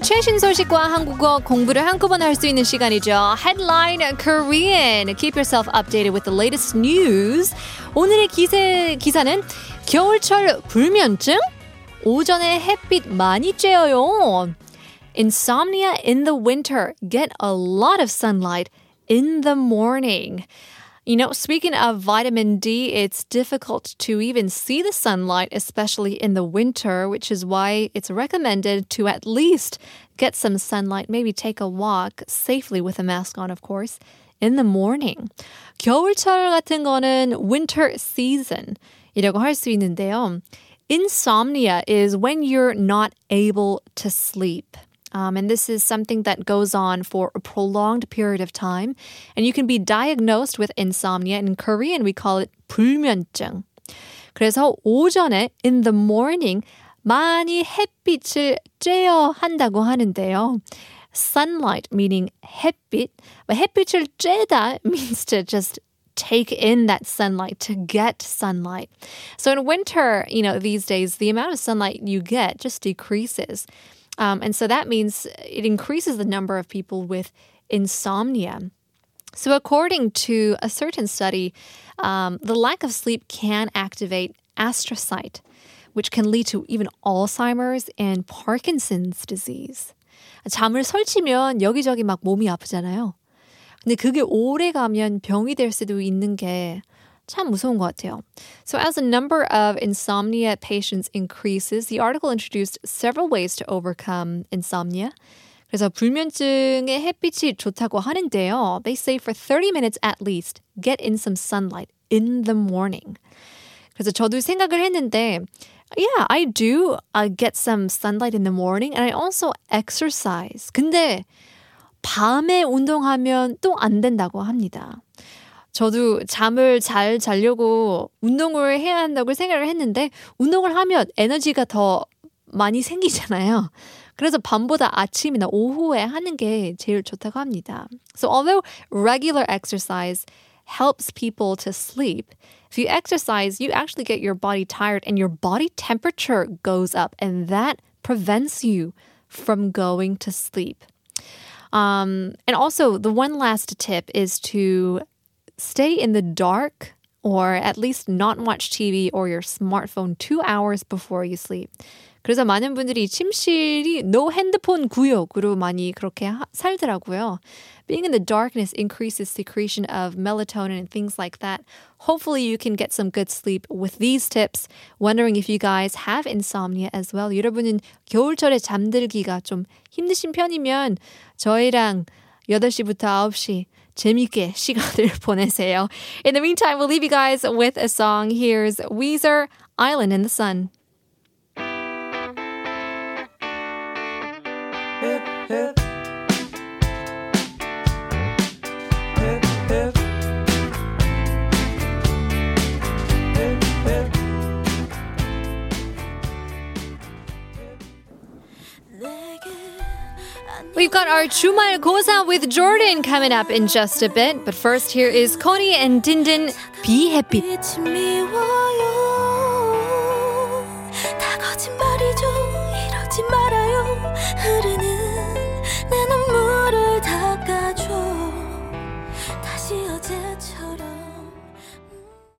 최신 소식과 한국어 공부를 한꺼번에 할 수 있는 시간이죠. Headline Korean. Keep yourself updated with the latest news. 오늘의 기세, 기사는 겨울철 불면증? 오전에 햇빛 많이 쬐어요. Insomnia in the winter. Get a lot of sunlight in the morning. You know, speaking of vitamin D, it's difficult to even see the sunlight, especially in the winter, which is why it's recommended to at least get some sunlight, maybe take a walk safely with a mask on, of course, in the morning. 겨울철 같은 거는 winter season 이라고 할 수 있는데요. Insomnia is when you're not able to sleep. Um, and this is something that goes on for a prolonged period of time. And you can be diagnosed with insomnia. In Korean, we call it 불면증. 그래서 오전에 in the morning 많이 햇빛을 쬐어 한다고 하는데요. Sunlight meaning 햇빛. But 햇빛을 쬐다 means to just take in that sunlight to get sunlight. So in winter, you know, these days, the amount of sunlight you get just decreases. Um, and so that means it increases the number of people with insomnia. So, according to a certain study, um, the lack of sleep can activate astrocyte, which can lead to even Alzheimer's and Parkinson's disease. 잠을 설치면 여기저기 막 몸이 아프잖아요. 근데 그게 오래 가면 병이 될 수도 있는 게 참 무서운 것 같아요. So as the number of insomnia patients increases, the article introduced several ways to overcome insomnia. 그래서 불면증에 햇빛이 좋다고 하는데요. They say for 30 minutes at least, get in some sunlight in the morning. 그래서 저도 생각을 했는데, yeah, I do uh, get some sunlight in the morning and I also exercise. 근데 밤에 운동하면 또 안 된다고 합니다. 저도 잠을 잘 자려고 운동을 해야 한다고 생각을 했는데 운동을 하면 에너지가 더 많이 생기잖아요. 그래서 밤보다 아침이나 오후에 하는 게 제일 좋다고 합니다. So although regular exercise helps people to sleep, if you exercise, you actually get your body tired and your body temperature goes up and that prevents you from going to sleep. Um, and also, the one last tip is to stay in the dark or at least not watch TV or your smartphone two hours before you sleep. 그래서 많은 분들이 침실이 no 핸드폰 구역으로 많이 그렇게 하, 살더라고요. Being in the darkness increases secretion of melatonin and things like that. Hopefully you can get some good sleep with these tips. Wondering if you guys have insomnia as well. 여러분은 겨울철에 잠들기가 좀 힘드신 편이면 저희랑 8시부터 9시 재밌게 시간을 보내세요. In the meantime, we'll leave you guys with a song. Here's Weezer, Island in the Sun. We've got our 주말 고사 with Jordan coming up in just a bit. But first, here is Connie and Dindin, Be Happy. 빛이 미워요 다 거짓말이죠 이러지 말아요 흐르는